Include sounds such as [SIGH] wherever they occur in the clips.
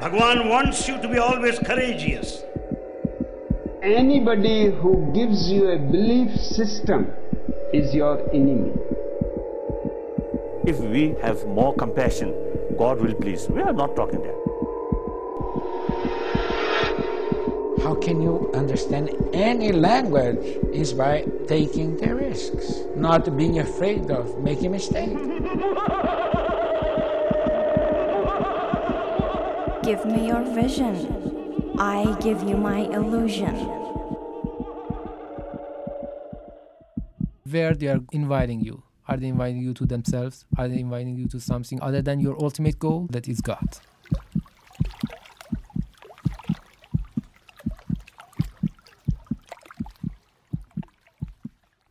Bhagwan wants you to be always courageous. Anybody who gives you a belief system is your enemy. If we have more compassion, God will please. We are not talking that. How can you understand any language is by taking the risks, not being afraid of making mistakes. [LAUGHS] Give me your vision. I give you my illusion. Where they are inviting you. Are they inviting you to themselves? Are they inviting you to something other than your ultimate goal? That is God.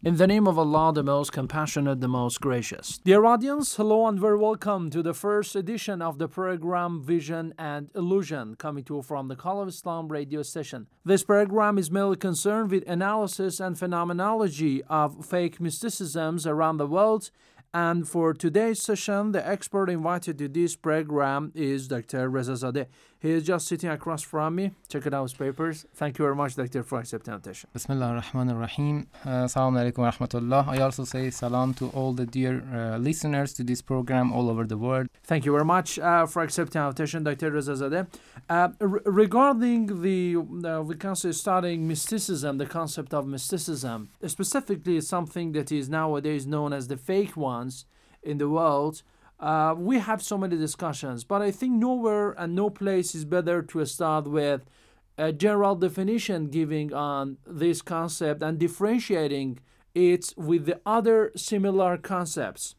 In the name of Allah, the most compassionate, the most gracious. Dear audience, hello and very welcome to the first edition of the program Vision and Illusion, coming to you from the Call of Islam radio station. This program is mainly concerned with analysis and phenomenology of fake mysticisms around the world. And for today's session, the expert invited to this program is Dr. Rezazadeh. He is just sitting across from me. Check it out his papers. Thank you very much, Doctor, for accepting the invitation. Bismillah ar-Rahman ar-Rahim. Uh, Assalamu alaikum wa rahmatullah. I also say salam to all the dear uh, listeners to this program all over the world. Thank you very much uh, for accepting the invitation, Dr. Rezazadeh. Uh, re- regarding the, uh, we can say, studying mysticism, the concept of mysticism, specifically something that is nowadays known as the fake ones in the world, uh, we have so many discussions, but I think nowhere and no place is better to start with a general definition giving on this concept and differentiating it with the other similar concepts.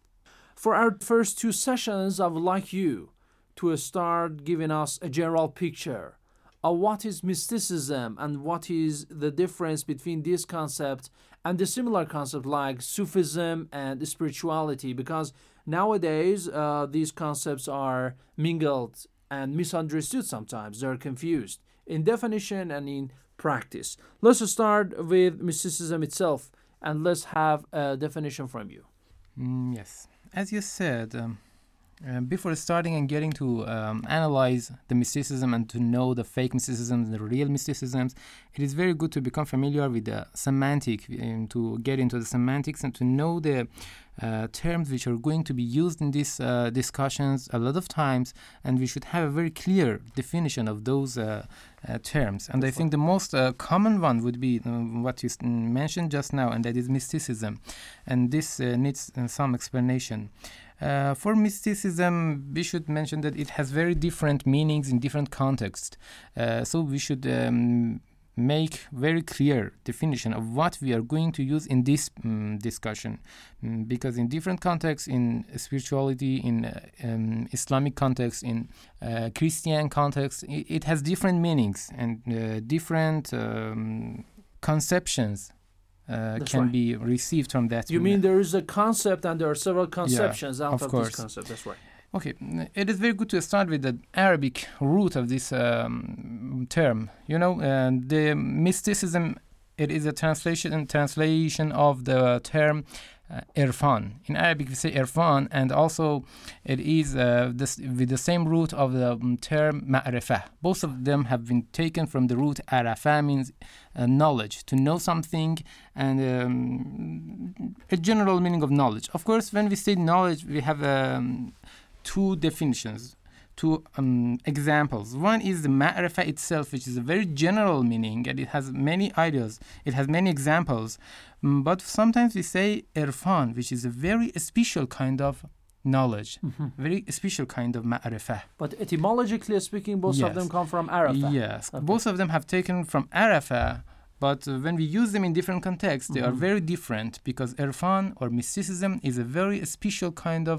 For our first two sessions, I would like you to start giving us a general picture of what is mysticism and what is the difference between this concept and the similar concept like Sufism and spirituality because nowadays uh, these concepts are mingled and misunderstood sometimes. They're confused in definition and in practice. Let's start with mysticism itself and let's have a definition from you. Mm, yes. As you said, um, uh, before starting and getting to um, analyze the mysticism and to know the fake mysticisms, and the real mysticisms, it is very good to become familiar with the semantic, um, to get into the semantics and to know the uh, terms which are going to be used in these uh, discussions a lot of times, and we should have a very clear definition of those uh, uh, terms. And I think the most uh, common one would be uh, what you mentioned just now, and that is mysticism. And this uh, needs uh, some explanation. Uh, for mysticism, we should mention that it has very different meanings in different contexts. Uh, so we should um, make very clear definition of what we are going to use in this um, discussion, Mm, because in different contexts, in spirituality, in uh, um, Islamic context, in uh, Christian context, it, it has different meanings and uh, different um, conceptions. Uh, can right. be received from that. you mean there is a concept and there are several conceptions out of of, course. this concept that's right Okay, it is very good to start with the Arabic root of this um, term. You know, and the mysticism. It is a translation translation of the term uh, irfan. In Arabic, we say irfan, and also it is uh, this, with the same root of the um, term ma'rifah. Both of them have been taken from the root arafa, means uh, knowledge, to know something, and um, a general meaning of knowledge. Of course, when we say knowledge, we have um, two definitions, two um, examples. One is the ma'rifah itself, which is a very general meaning, and it has many ideas. It has many examples. Mm, But sometimes we say irfan, which is a very special kind of knowledge, very special kind of ma'rifah. but etymologically speaking both of them come from arafah Yes, Okay. both of them have taken from Arafah, but uh, when we use them in different contexts, they are Mhm. very different because Irfan or mysticism is a very special kind of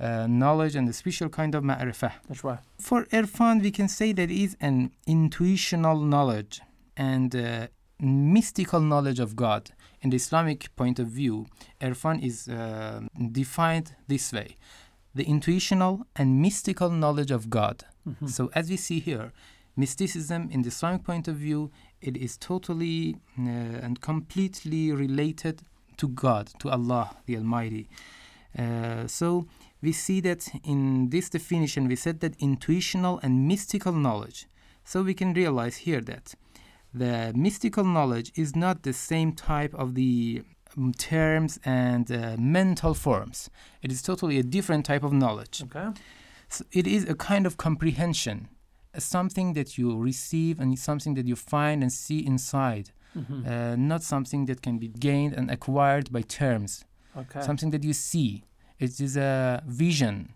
uh, knowledge and a special kind of ma'rifah. that's right For Irfan, we can say that it is an intuitional knowledge and uh, mystical knowledge of God. In the Islamic point of view, Irfan is uh, defined this way the intuitional and mystical knowledge of God. Mhm. So, as we see here, mysticism in the Islamic point of view, it is totally uh, and completely related to God, to Allah the Almighty. Uh, so, we see that in this definition we said that intuitional and mystical knowledge. So we can realize here that the mystical knowledge is not the same type of the um, terms and uh, mental forms. It is totally a different type of knowledge. Okay. So it is a kind of comprehension, something that you receive and something that you find and see inside, Mhm. uh, not something that can be gained and acquired by terms, Okay. something that you see. It is a vision.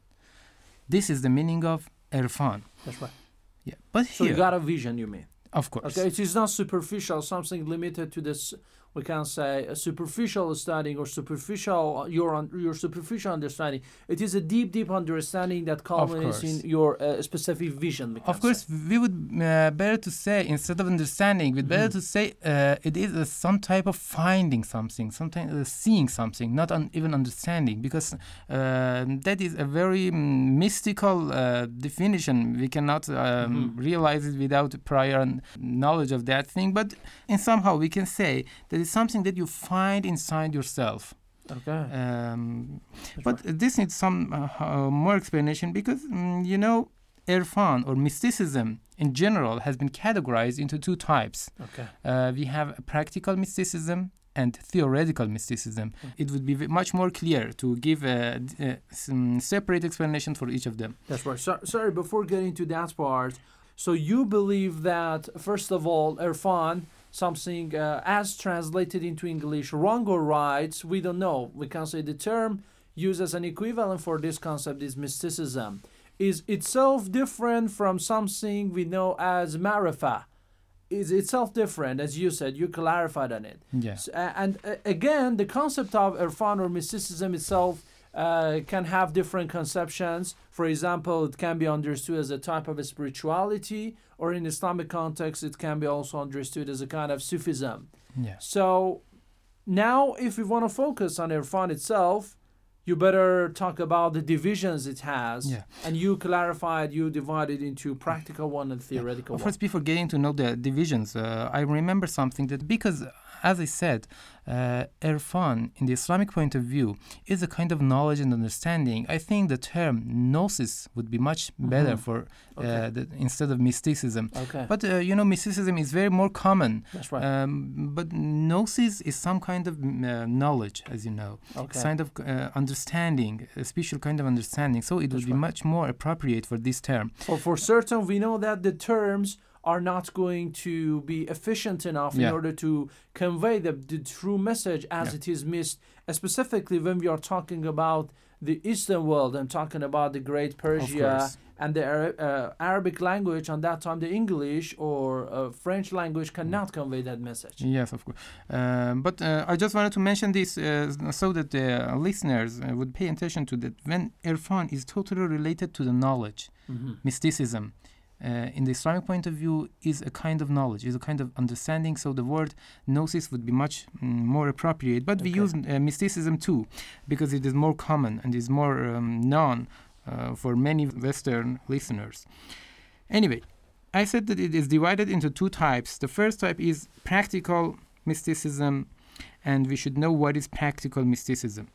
This is the meaning of irfan. That's right. Yeah, but So here, you got a vision, you mean? of course, Okay, it is not superficial, something limited to this. We can say a superficial studying or superficial your your superficial understanding. It is a deep, deep understanding that culminates in your uh, specific vision. Of course, say. we would uh, better to say instead of understanding, we'd better Mhm. to say uh, it is some type of finding something, sometimes uh, seeing something, not un- even understanding, because uh, that is a very mm, mystical uh, definition. We cannot um, Mhm. realize it without prior knowledge of that thing. But in somehow we can say that it's something that you find inside yourself. Okay. Um, but this needs some uh, uh, more explanation because mm, you know irfan or mysticism in general has been categorized into two types. Okay. Uh, we have a practical mysticism and theoretical mysticism. Mm. It would be v- much more clear to give a, uh, some separate explanation for each of them. That's right. So, sorry, before getting to that part, so you believe that first of all, Irfan, something uh, as translated into English, wrong or right, we don't know. We can say the term used as an equivalent for this concept is mysticism, is itself different from something we know as marifa. Is itself different, as you said, you clarified on it. Yes. And uh, again, the concept of irfan or mysticism itself uh, can have different conceptions. For example, it can be understood as a type of a spirituality, or in Islamic context, it can be also understood as a kind of Sufism. Yes. So now, if we want to focus on irfan itself, you better talk about the divisions it has. Yeah. And you clarified, you divided into practical one and theoretical one. course, before getting to know the divisions, uh, I remember something that because, as I said, uh, irfan, in the Islamic point of view, is a kind of knowledge and understanding. I think the term gnosis would be much better Mhm. for uh, Okay. the, instead of mysticism. Okay. But uh, you know, mysticism is very more common. That's right. Um, but gnosis is some kind of uh, knowledge, as you know, okay. kind of uh, understanding, a special kind of understanding. So it That's would be right. much more appropriate for this term. For, for certain, we know that the terms are not going to be efficient enough Yeah. in order to convey the, the true message as Yeah. it is missed, uh, specifically when we are talking about the Eastern world and talking about the great Persia and the Ara- uh, Arabic language. On that time, the English or uh, French language cannot convey that message. Yes, of course. Um, but uh, I just wanted to mention this uh, so that the listeners uh, would pay attention to that. When irfan is totally related to the knowledge, Mhm. mysticism, uh, in the Islamic point of view, is a kind of knowledge, is a kind of understanding. So the word gnosis would be much mm, more appropriate. But we use uh, mysticism too, because it is more common and is more um, known uh, for many Western listeners. Anyway, I said that it is divided into two types. The first type is practical mysticism, and we should know what is practical mysticism.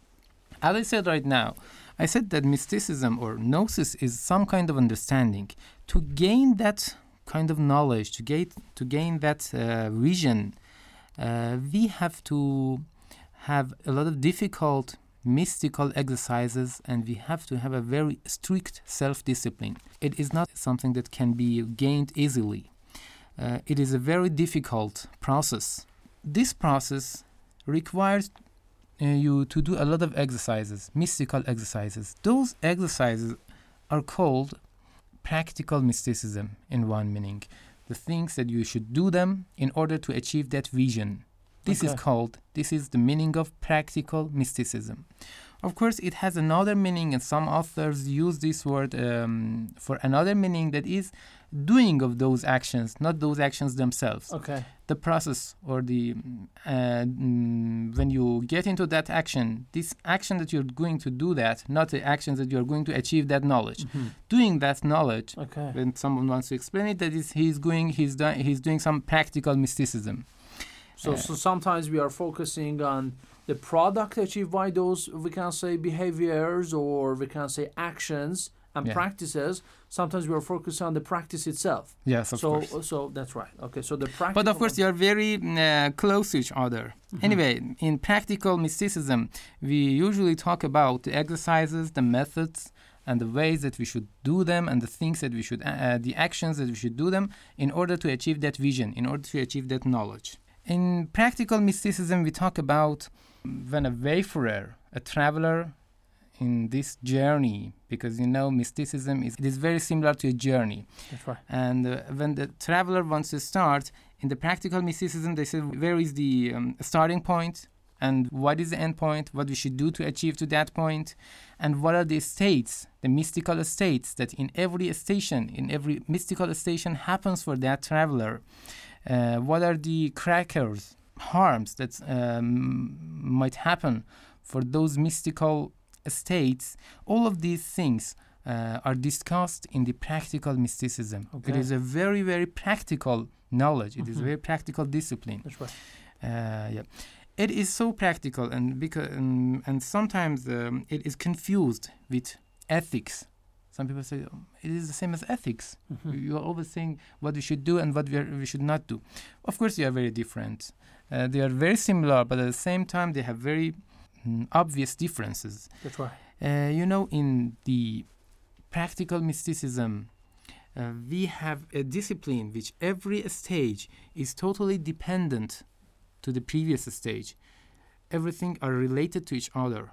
As I said right now, I said that mysticism or gnosis is some kind of understanding. To gain that kind of knowledge, to gain to gain that uh, vision, uh, we have to have a lot of difficult mystical exercises and we have to have a very strict self-discipline. It is not something that can be gained easily. Uh, it is a very difficult process. This process requires uh, you to do a lot of exercises, mystical exercises. Those exercises are called practical mysticism in one meaning. The things that you should do them in order to achieve that vision. This is called, this is the meaning of practical mysticism. Of course, it has another meaning, and some authors use this word um, for another meaning that is doing of those actions, not those actions themselves Okay. the process or the mm, uh, mm, when you get into that action this action that you're going to do that not the actions that you're going to achieve that knowledge Mhm. doing that knowledge Okay. when someone wants to explain it that is he's going he's done he's doing some practical mysticism So, Uh, so sometimes we are focusing on the product achieved by those we can say behaviors or we can say actions and Yeah. practices. Sometimes we are focused on the practice itself. Yes, of so course. so that's right. Okay, so the practice. But of course, they are very uh, close to each other. Mm-hmm. Anyway, in practical mysticism, we usually talk about the exercises, the methods, and the ways that we should do them, and the things that we should, uh, uh, the actions that we should do them in order to achieve that vision, in order to achieve that knowledge. In practical mysticism, we talk about when a wayfarer, a traveler, in this journey, because you know mysticism is it is very similar to a journey. That's right. And uh, when the traveler wants to start, in the practical mysticism, they say, where is the um, starting point? And what is the end point? What we should do to achieve to that point? And what are the states, the mystical states that in every station, in every mystical station happens for that traveler? Uh, what are the crackers, harms that um, might happen for those mystical states? All of these things uh, are discussed in the practical mysticism. It Okay. is a very, very practical knowledge. It is a very practical discipline. That's right. Uh, yeah, it is so practical, and because um, and sometimes um, it is confused with ethics. Some people say "Oh, it is the same as ethics. Mhm. You are always saying what we should do and what we, are, we should not do. Of course, they are very different. Uh, they are very similar, but at the same time, they have very mm, obvious differences. That's right. Uh, you know, in the practical mysticism, uh, we have a discipline which every stage is totally dependent to the previous stage. Everything are related to each other.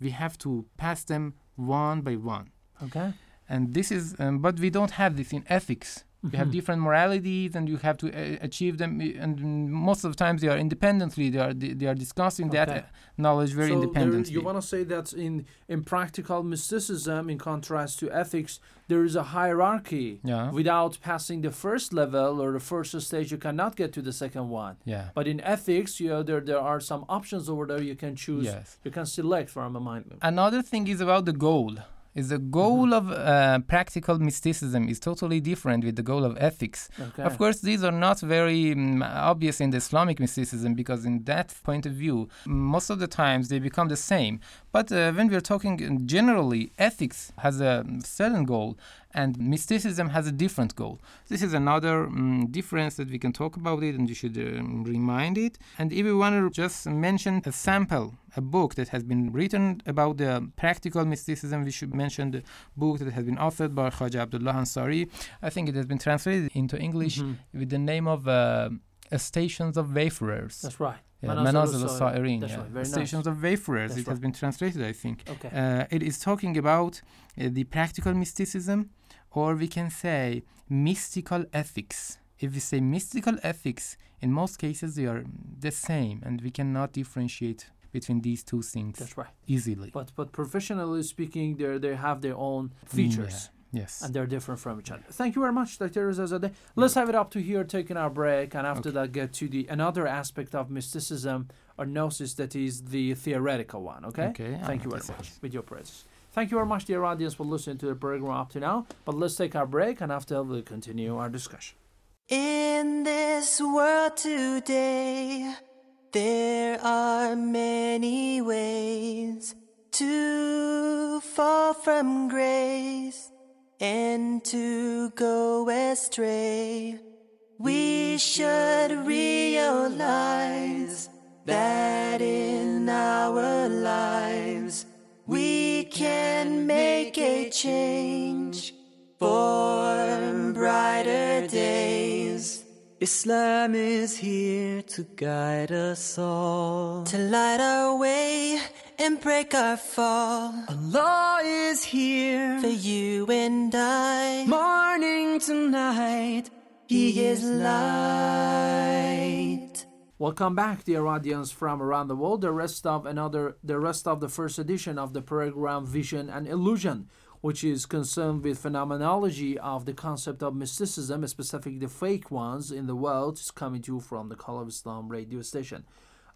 We have to pass them one by one. Okay. And this is, um, but we don't have this in ethics. You have Mhm. different moralities, and you have to uh, achieve them. uh, And most of the times, they are independently. They are they, they are discussing that Okay. uh, knowledge very so there- independently. you want to say that in in practical mysticism, in contrast to ethics, there is a hierarchy. yeah, Without passing the first level or the first stage, you cannot get to the second one. yeah. But in ethics, you know, there there are some options over there you can choose. Yes. You can select from a mind. Another thing is about the goal. Is the goal of uh, practical mysticism is totally different with the goal of ethics. Okay. Of course, these are not very mm, obvious in the Islamic mysticism because, in that point of view, most of the times they become the same. But uh, when we're talking uh, generally, ethics has a certain goal and mysticism has a different goal. This is another mm, difference that we can talk about it and you should um, remind it. And if we want to just mention a sample, a book that has been written about the practical mysticism, we should mention the book that has been authored by Khaja Abdullah Ansari. I think it has been translated into English Mhm. with the name of uh, Stations of Wayfarers. That's right. Yeah, Manazil al-Sa'irin. yeah. right. Stations nice. of Wayfarers. That's it has been translated, I think. Okay. Uh, it is talking about uh, the practical mysticism, or we can say mystical ethics. If we say mystical ethics, in most cases they are the same, and we cannot differentiate between these two things That's right. easily. But but professionally speaking, they they have their own features. Yeah, Yes. and they're different from each other. Thank you very much, Dr. Rezazadeh. Let's have it up to here, taking our break, and after Okay. that, get to the another aspect of mysticism or gnosis that is the theoretical one. Okay. Okay, Thank uh, you very much with your presence. Thank you very much, dear audience, for listening to the program up to now. But let's take our break, and after we'll continue our discussion. In this world today, there are many ways to fall from grace and to go astray. We should realize that in our lives can make a change for brighter days. Islam is here to guide us all, to light our way and break our fall. Allah is here for you and I, morning to night. He is light. Welcome back, dear audience from around the world. The rest of another, the rest of the first edition of the program Vision and Illusion, which is concerned with phenomenology of the concept of mysticism, specifically the fake ones in the world, is coming to you from the Call of Islam radio station.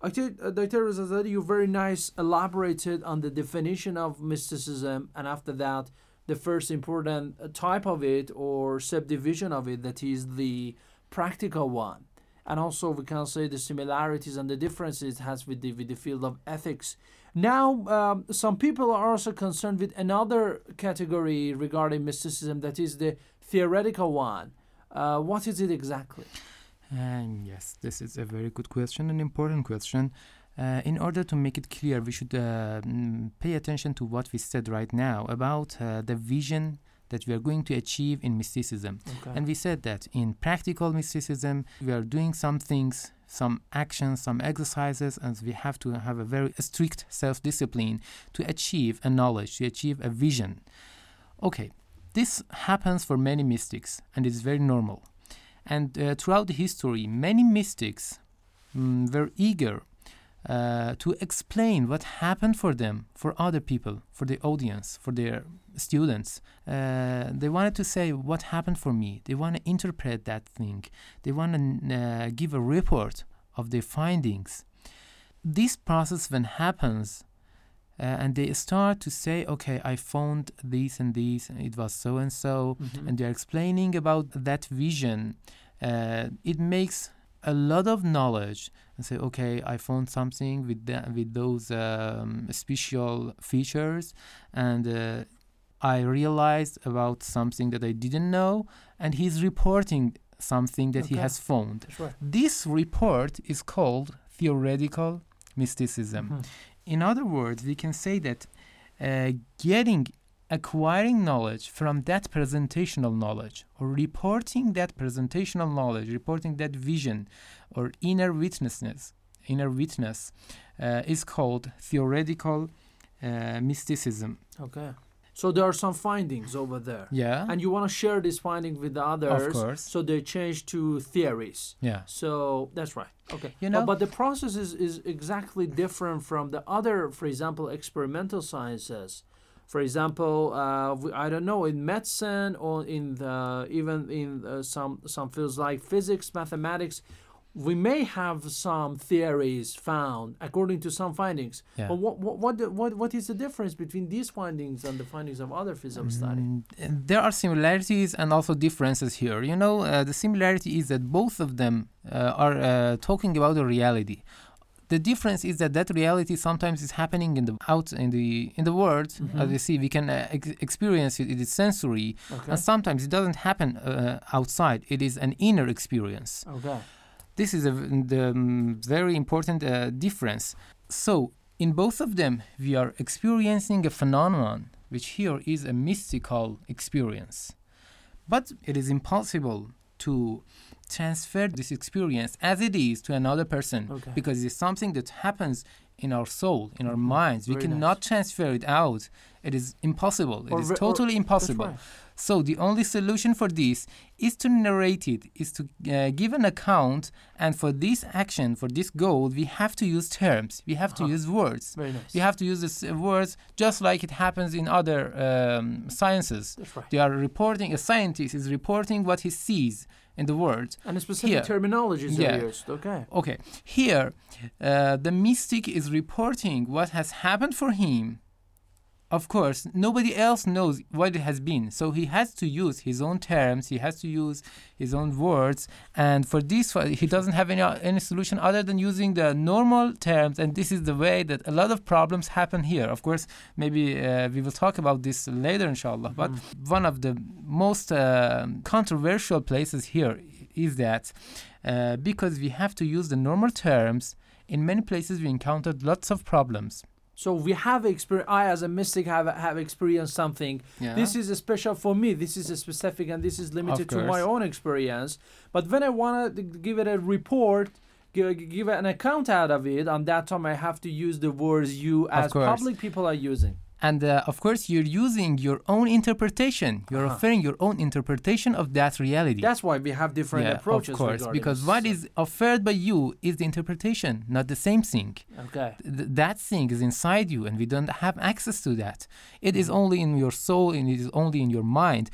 Actually, uh, Dr. Rezazadeh, you very nice elaborated on the definition of mysticism, and after that, the first important type of it or subdivision of it, that is the practical one. And also we can say the similarities and the differences it has with the with the field of ethics. Now, um, some people are also concerned with another category regarding mysticism, that is the theoretical one. Uh, what is it exactly? And yes, this is a very good question, an important question. Uh, in order to make it clear, we should uh, mm, pay attention to what we said right now about uh, the vision that we are going to achieve in mysticism. Okay. And we said that in practical mysticism, we are doing some things, some actions, some exercises, and we have to have a very strict self discipline to achieve a knowledge, to achieve a vision. Okay, this happens for many mystics, and it's very normal. And uh, throughout the history, many mystics mm, were eager uh, to explain what happened for them, for other people, for the audience, for their students. Uh, they wanted to say what happened for me. They want to interpret that thing. They want to uh, give a report of their findings. This process when happens, uh, and they start to say, okay, I found this and this, and it was so and so, Mhm. and they're explaining about that vision. Uh, it makes a lot of knowledge and say, okay, I found something with the, with those um, special features, and uh, I realized about something that I didn't know, and he's reporting something that he has found. Right. This report is called theoretical mysticism. Mhm. In other words, we can say that uh, getting, acquiring knowledge from that presentational knowledge, or reporting that presentational knowledge, reporting that vision, or inner witnessness, inner witness, uh, is called theoretical uh, mysticism. Okay. So there are some findings over there. Yeah. And you want to share this finding with the others. course. So they change to theories. yeah. So that's right. Okay. You But- know- but, the process is, is exactly different from the other, for example, experimental sciences. For example, uh, I don't know in medicine or in the even in uh, some some fields like physics, mathematics, we may have some theories found according to some findings. Yeah. But what what what, what what is the difference between these findings and the findings of other fields of study? Mm, there are similarities and also differences here. You know, uh, the similarity is that both of them uh, are uh, talking about a reality. The difference is that that reality sometimes is happening in the out in the in the world. As Mhm. you see, we can uh, ex- experience it. It is sensory, Okay. and sometimes it doesn't happen uh, outside. It is an inner experience. Okay. This is a the um, very important uh, difference. So, in both of them, we are experiencing a phenomenon, which here is a mystical experience. But it is impossible to transfer this experience as it is to another person Okay. because it's something that happens in our soul, in our Mhm. minds. We Very cannot nice. transfer it out. It is impossible. It Or is ve- or- totally impossible. right. So the only solution for this is to narrate it, is to uh, give an account, and for this action, for this goal, we have to use terms. We have to Uh-huh. use words. Very nice. We have to use these uh, words just like it happens in other um, sciences. That's right. They are reporting. A scientist is reporting what he sees in the world. And specific Here. terminologies Yeah. are used. Okay. Okay, here uh, the mystic is reporting what has happened for him. Of course, nobody else knows what it has been, so he has to use his own terms. He has to use his own words, and for this, uh, he doesn't have any any solution other than using the normal terms. And this is the way that a lot of problems happen here. Of course, maybe uh, we will talk about this later, inshallah. But one of the most uh, controversial places here is that uh, because we have to use the normal terms, in many places we encountered lots of problems. So we have experience. I, as a mystic, have have experienced something. Yeah. This is a special for me. This is a specific, and this is limited to my own experience. But when I want to give it a report, give, give an account out of it, on that time I have to use the words you as public people are using. And uh, of course, you're using your own interpretation. You're Uh-huh. offering your own interpretation of that reality. That's why we have different yeah, approaches. of course, because what is offered by you is the interpretation, not the same thing. okay. Th- that thing is inside you, and we don't have access to that. It is only in your soul, and it is only in your mind.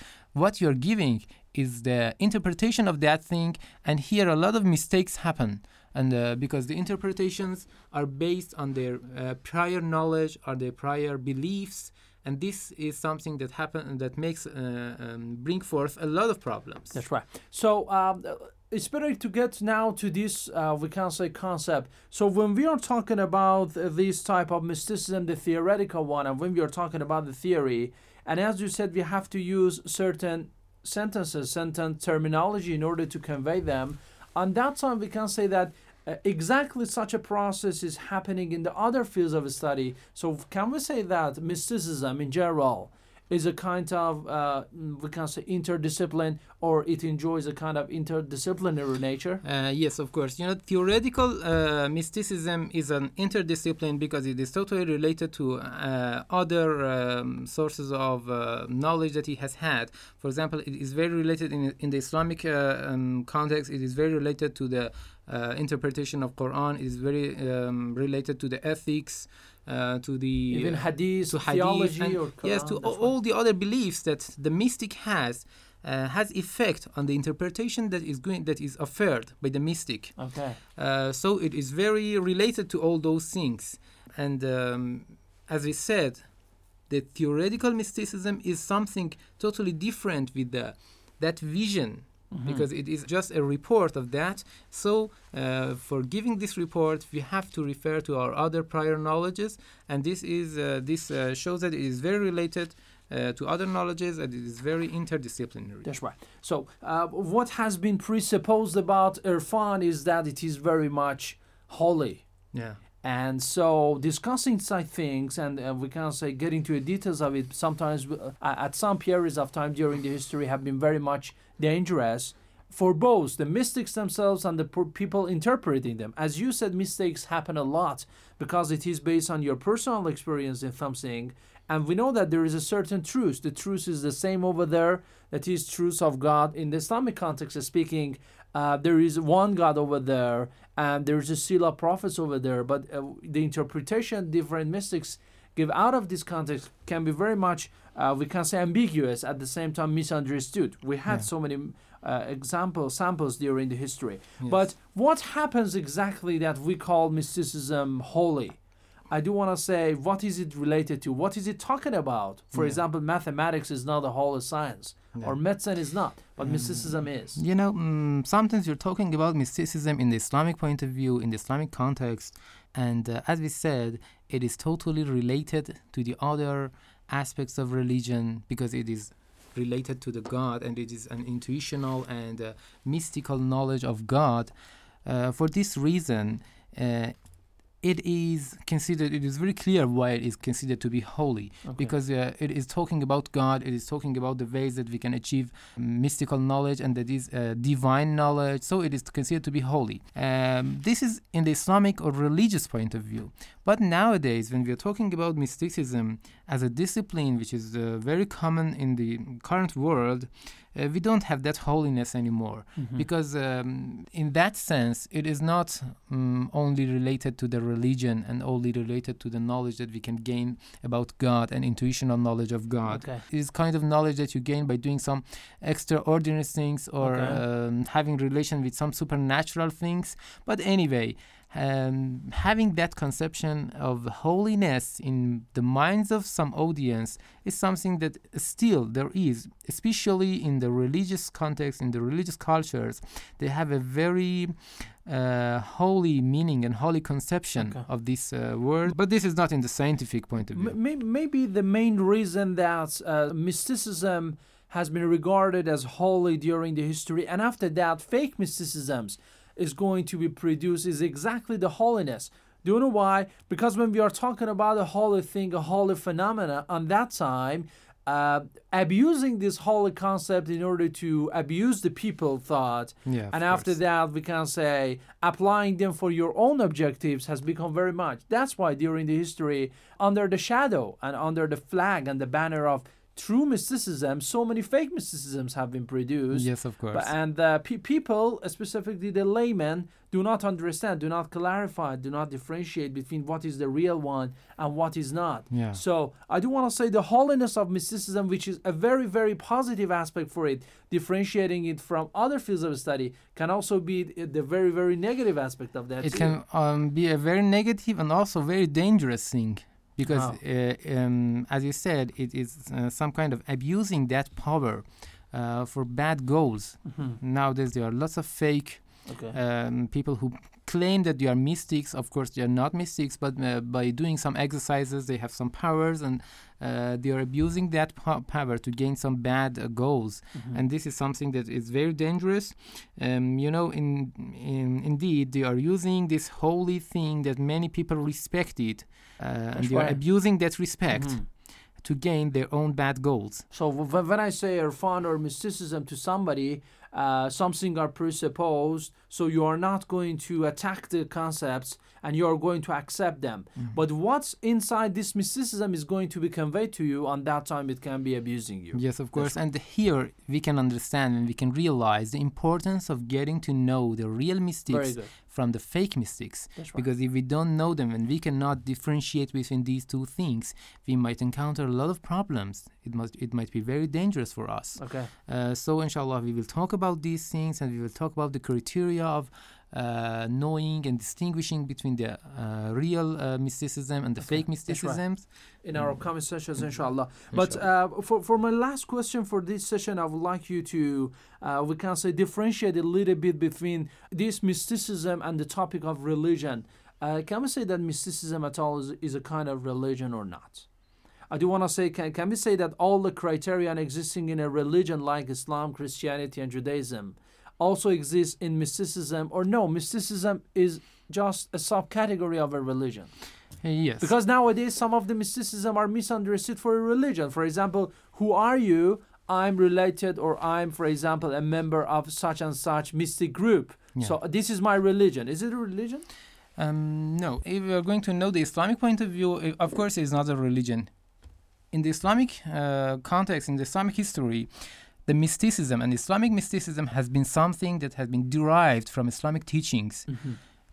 What you're giving is the interpretation of that thing, and here a lot of mistakes happen. And uh, because the interpretations are based on their uh, prior knowledge or their prior beliefs, and this is something that happen that makes uh, um, bring forth a lot of problems. That's right. So um, it's better to get now to this uh, we can say concept so when we are talking about this type of mysticism the theoretical one and when we are talking about the theory and as you said we have to use certain sentences sentence terminology in order to convey them on that time we can say that uh, exactly such a process is happening in the other fields of study. So can we say that mysticism in general is a kind of uh, we can say interdiscipline or it enjoys a kind of interdisciplinary nature Uh, yes, of course. You know, theoretical uh, mysticism is an interdiscipline because it is totally related to uh, other um, sources of uh, knowledge that he has had. For example, it is very related in, in the Islamic uh, um, context. It is very related to the interpretation of Quran. It is very um, related to the ethics, uh, to the even uh, hadith, to hadith theology and- or yes, to all, all the other beliefs that the mystic has. Uh, has effect on the interpretation that is going that is offered by the mystic. okay Uh, so it is very related to all those things. And um, as we said, the theoretical mysticism is something totally different with the that vision Mm-hmm. because it is just a report of that. So, uh, for giving this report, we have to refer to our other prior knowledges, and this is uh, this uh, shows that it is very related uh, to other knowledges and it is very interdisciplinary. That's right. So, uh, what has been presupposed about Irfan is that it is very much holy. Yeah. And so, discussing such things, and uh, we can say getting to the details of it, sometimes uh, at some periods of time during the history have been very much dangerous for both the mystics themselves and the people interpreting them. As you said, mistakes happen a lot because it is based on your personal experience in something. And we know that there is a certain truth. The truth is the same over there. That is truth of God. In the Islamic context speaking, uh, there is one God over there, and there's a seal of prophets over there. But uh, the interpretation different mystics give out of this context can be very much, uh, we can say, ambiguous. At the same time, misunderstood. We had so many uh, examples, samples during the history. But what happens exactly that we call mysticism holy? I do want to say, what is it related to? What is it talking about? For example, mathematics is not a holy science, or medicine is not, but mysticism is. You know, mm, sometimes you're talking about mysticism in the Islamic point of view, in the Islamic context, and uh, as we said, it is totally related to the other aspects of religion because it is related to the God and it is an intuitional and uh, mystical knowledge of God. Uh, for this reason, uh, it is considered it is very clear why it is considered to be holy. Because uh, it is talking about god it is talking about the ways that we can achieve mystical knowledge and that is uh, divine knowledge. So it is considered to be holy. Um, this is in the islamic or religious point of view but nowadays when we are talking about mysticism as a discipline which is uh, very common in the current world uh, we don't have that holiness anymore because um, in that sense it is not um, only related to the religion and only related to the knowledge that we can gain about god and intuitional knowledge of god Okay. it is kind of knowledge that you gain by doing some extraordinary things or Okay. um, having relation with some supernatural things but anyway um, having that conception of holiness in the minds of some audience is something that still there is, especially in the religious context, in the religious cultures. They have a very uh, holy meaning and holy conception Okay. of this uh, word, but this is not in the scientific point of view. M- maybe the main reason that uh, mysticism has been regarded as holy during the history, and after that, fake mysticisms is going to be produced is exactly the holiness. Do you know why? Because when we are talking about a holy thing, a holy phenomena, on that time, uh, abusing this holy concept in order to abuse the people thought, Yeah, and after course. that we can say applying them for your own objectives has become very much. That's why during the history, under the shadow and under the flag and the banner of true mysticism, so many fake mysticisms have been produced. Yes, of course. But, and uh, pe- people, specifically the laymen, do not understand, do not clarify, do not differentiate between what is the real one and what is not. Yeah. So I do want to say the holiness of mysticism, which is a very, very positive aspect for it, differentiating it from other fields of study, can also be the very, very negative aspect of that. it too. can um, be a very negative and also very dangerous thing because How? uh, um, as you said it is uh, some kind of abusing that power uh, for bad goals. Nowadays, there are lots of fake Okay. um, people who claim that they are mystics. Of course, they are not mystics, but uh, by doing some exercises, they have some powers, and uh, they are abusing that po- power to gain some bad uh, goals. And this is something that is very dangerous. Um, you know, in, in indeed, they are using this holy thing that many people respect it, uh, and they are abusing that respect to gain their own bad goals. So w- when I say Irfan or mysticism to somebody, uh, something are presupposed, so you are not going to attack the concepts and you are going to accept them. Mm-hmm. But what's inside this mysticism is going to be conveyed to you, and that time it can be abusing you. Yes, of course. And here we can understand and we can realize the importance of getting to know the real mystics. From the fake mystics. Right. Because if we don't know them and we cannot differentiate between these two things, we might encounter a lot of problems. It must it might be very dangerous for us. Okay. Uh, so inshallah we will talk about these things and we will talk about the criteria of knowing and distinguishing between the uh, real uh, mysticism and the fake That's right. mysticisms. in our upcoming sessions, inshallah. But uh, for, for my last question for this session, I would like you to, uh, we can say, differentiate a little bit between this mysticism and the topic of religion. Uh, can we say that mysticism at all is, is a kind of religion or not? I do want to say, can, can we say that all the criterion existing in a religion like Islam, Christianity, and Judaism also exists in mysticism, or no, mysticism is just a subcategory of a religion? Yes. Because nowadays some of the mysticism are misunderstood for a religion. For example, who are you? I'm related or I'm, for example, a member of such and such mystic group. So this is my religion. Is it a religion? Um, no, if we are going to know the Islamic point of view, of course, it's not a religion. In the Islamic uh, context, in the Islamic history, the mysticism and Islamic mysticism has been something that has been derived from Islamic teachings.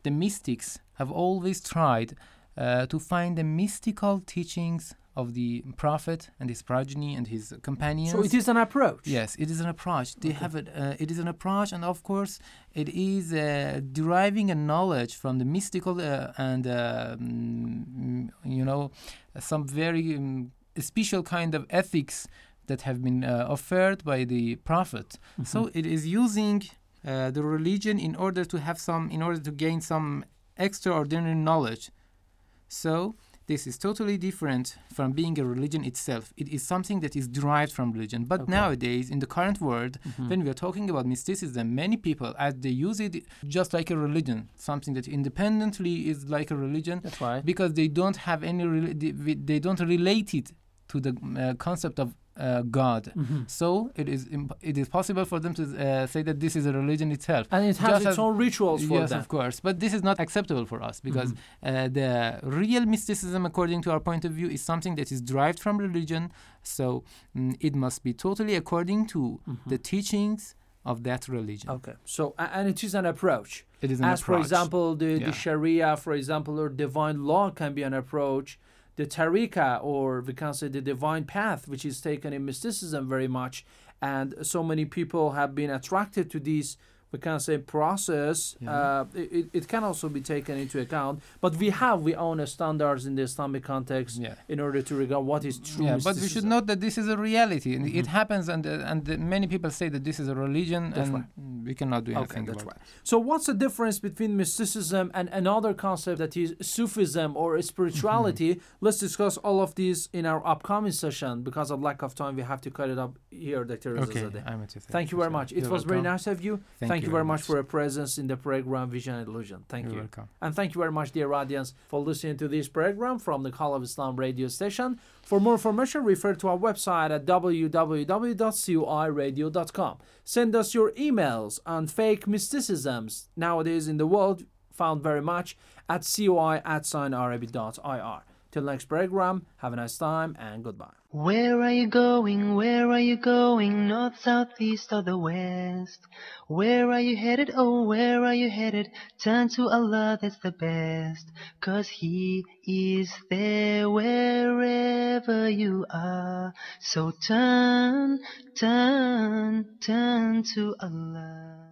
The mystics have always tried uh, to find the mystical teachings of the Prophet and his progeny and his companions. So it is an approach. Yes, it is an approach. They have it. Uh, it is an approach, and of course, it is uh, deriving a knowledge from the mystical uh, and uh, mm, you know some very um, special kind of ethics that have been uh, offered by the prophet. So it is using uh, the religion in order to have some, in order to gain some extraordinary knowledge. So this is totally different from being a religion itself. It is something that is derived from religion. But nowadays, in the current world, when we are talking about mysticism, many people, as they use it just like a religion, something that independently is like a religion, That's right. because they don't have any, they, they don't relate it to the uh, concept of uh, God. Mm-hmm. So it is imp- it is possible for them to uh, say that this is a religion itself. And it has Just its own rituals for yes, them. of course. But this is not acceptable for us because Mm-hmm. uh, the real mysticism, according to our point of view, is something that is derived from religion. So mm, it must be totally according to Mm-hmm. the teachings of that religion. Okay. So and it is an approach. It is an approach. As for example, the, Yeah. the Sharia, for example, or divine law can be an approach. The tariqa, or we can say the divine path, which is taken in mysticism very much, and so many people have been attracted to this. We can say process. Uh, it, it can also be taken into account, but we have we own standards in the Islamic context Yeah. in order to regard what is true. Yeah, but we should note that this is a reality, and Mm-hmm. it happens, and uh, and many people say that this is a religion, That's and right. we cannot do anything Okay, that's about right. So, what's the difference between mysticism and another concept that is Sufism or spirituality? Let's discuss all of these in our upcoming session. Because of lack of time, we have to cut it up here, Dr. it. Okay. I'm. Thank you very much. It You're was very nice of you. Thank Thank, you you very much much. for your presence in the program Vision and Illusion. Thank You're you. welcome. And thank you very much, dear audience, for listening to this program from the Call of Islam radio station. For more information, refer to our website at www.coiradio.com. Send us your emails on fake mysticisms nowadays in the world, found very much at coi at signarabic.ir. Till next program, have a nice time and goodbye. Where are you going? Where are you going? North, south, east, or the west? Where are you headed? Oh, where are you headed? Turn to Allah, that's the best. Cause He is there wherever you are. So turn, turn, turn to Allah.